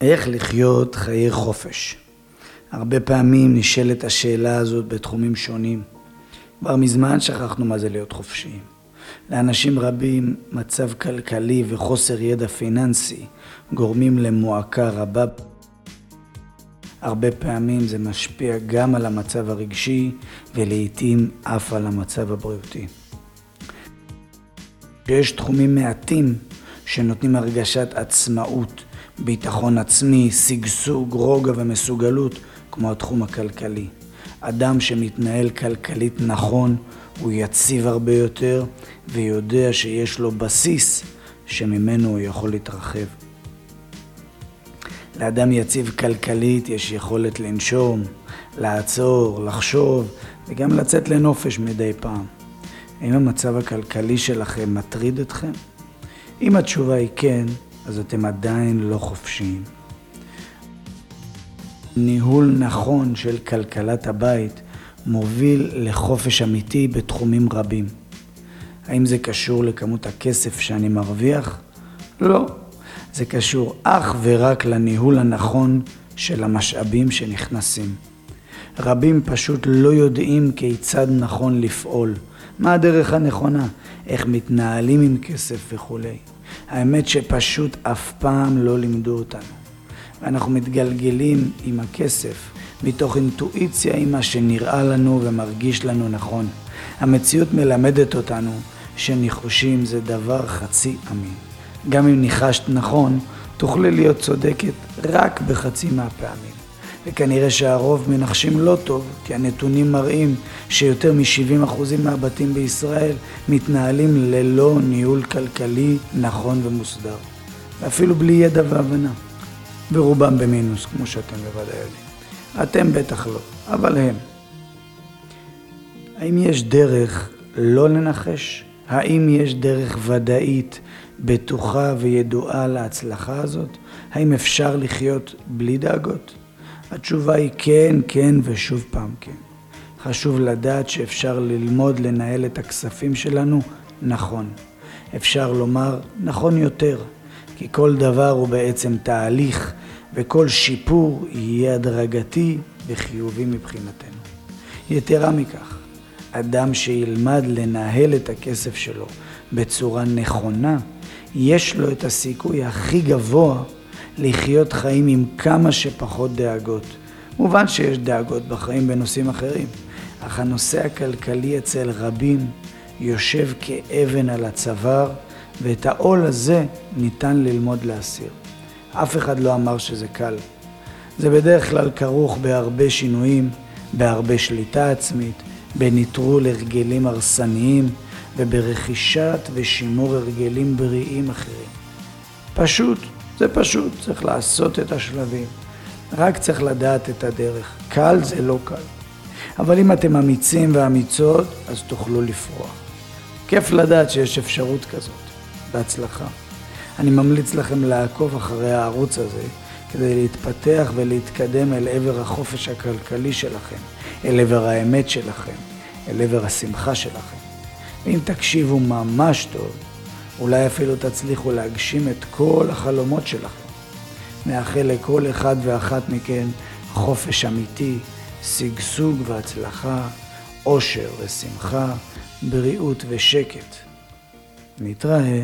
איך לחיות חיי חופש? הרבה פעמים נשאלת השאלה הזאת בתחומים שונים. כבר מזמן שכחנו מה זה להיות חופשיים. לאנשים רבים מצב כלכלי וחוסר ידע פיננסי גורמים למועקה רבה. הרבה פעמים זה משפיע גם על המצב הרגשי ולעיתים אף על המצב הבריאותי. יש תחומים מעטים שנותנים הרגשת עצמאות, ביטחון עצמי, שגשוג, רוגע ומסוגלות, כמו התחום הכלכלי. אדם שמתנהל כלכלית נכון, הוא יציב הרבה יותר ויודע שיש לו בסיס שממנו הוא יכול להתרחב. לאדם יציב כלכלית יש יכולת לנשום, לעצור, לחשוב וגם לצאת לנופש מדי פעם. האם המצב הכלכלי שלכם מטריד אתכם? אם התשובה היא כן, אז אתם עדיין לא חופשיים. ניהול נכון של כלכלת הבית מוביל לחופש אמיתי בתחומים רבים. האם זה קשור לכמות הכסף שאני מרוויח? לא. זה קשור אך ורק לניהול הנכון של המשאבים שנכנסים. רבים פשוט לא יודעים כיצד נכון לפעול, מה הדרך הנכונה, איך מתנהלים עם כסף וכולי. האמת שפשוט אף פעם לא לימדו אותנו. ואנחנו מתגלגלים עם הכסף מתוך אינטואיציה עם מה שנראה לנו ומרגיש לנו נכון. המציאות מלמדת אותנו שניחושים זה דבר חצי אמין. גם אם ניחשת נכון, תוכלי להיות צודקת רק בחצי מהפעמים. וכנראה שהרוב מנחשים לא טוב, כי הנתונים מראים שיותר מ-70% מהבתים בישראל מתנהלים ללא ניהול כלכלי נכון ומוסדר, ואפילו בלי ידע והבנה. ורובם במינוס, כמו שאתם בוודאי יודעים. אתם בטח לא, אבל הם. האם יש דרך לא לנחש? האם יש דרך ודאית, בטוחה וידועה להצלחה הזאת? האם אפשר לחיות בלי דאגות? התשובה היא כן, כן ושוב פעם כן. חשוב לדעת שאפשר ללמוד לנהל את הכספים שלנו נכון. אפשר לומר נכון יותר, כי כל דבר הוא בעצם תהליך, וכל שיפור יהיה הדרגתי וחיובי מבחינתנו. יתרה מכך, אדם שילמד לנהל את הכסף שלו בצורה נכונה, יש לו את הסיכוי הכי גבוה לחיות חיים עם כמה שפחות דאגות. מובן שיש דאגות בחיים בנושאים אחרים, אך הנושא הכלכלי אצל רבים יושב כאבן על הצוואר, ואת העול הזה ניתן ללמוד להסיר. אף אחד לא אמר שזה קל. זה בדרך כלל כרוך בהרבה שינויים, בהרבה שליטה עצמית, בנטרול הרגלים הרסניים וברכישת ושימור הרגלים בריאים אחרים. פשוט זה פשוט, צריך לעשות את השלבים. רק צריך לדעת את הדרך. קל זה לא קל. אבל אם אתם אמיצים ואמיצות, אז תוכלו לפרוח. כיף לדעת שיש אפשרות כזאת. בהצלחה. אני ממליץ לכם לעקוב אחרי הערוץ הזה כדי להתפתח ולהתקדם אל עבר החופש הכלכלי שלכם, אל עבר האמת שלכם, אל עבר השמחה שלכם. ואם תקשיבו ממש טוב, אולי אפילו תצליחו להגשים את כל החלומות שלכם. נאחל לכל אחד ואחת מכן חופש אמיתי, שגשוג והצלחה, אושר ושמחה, בריאות ושקט. נתראה.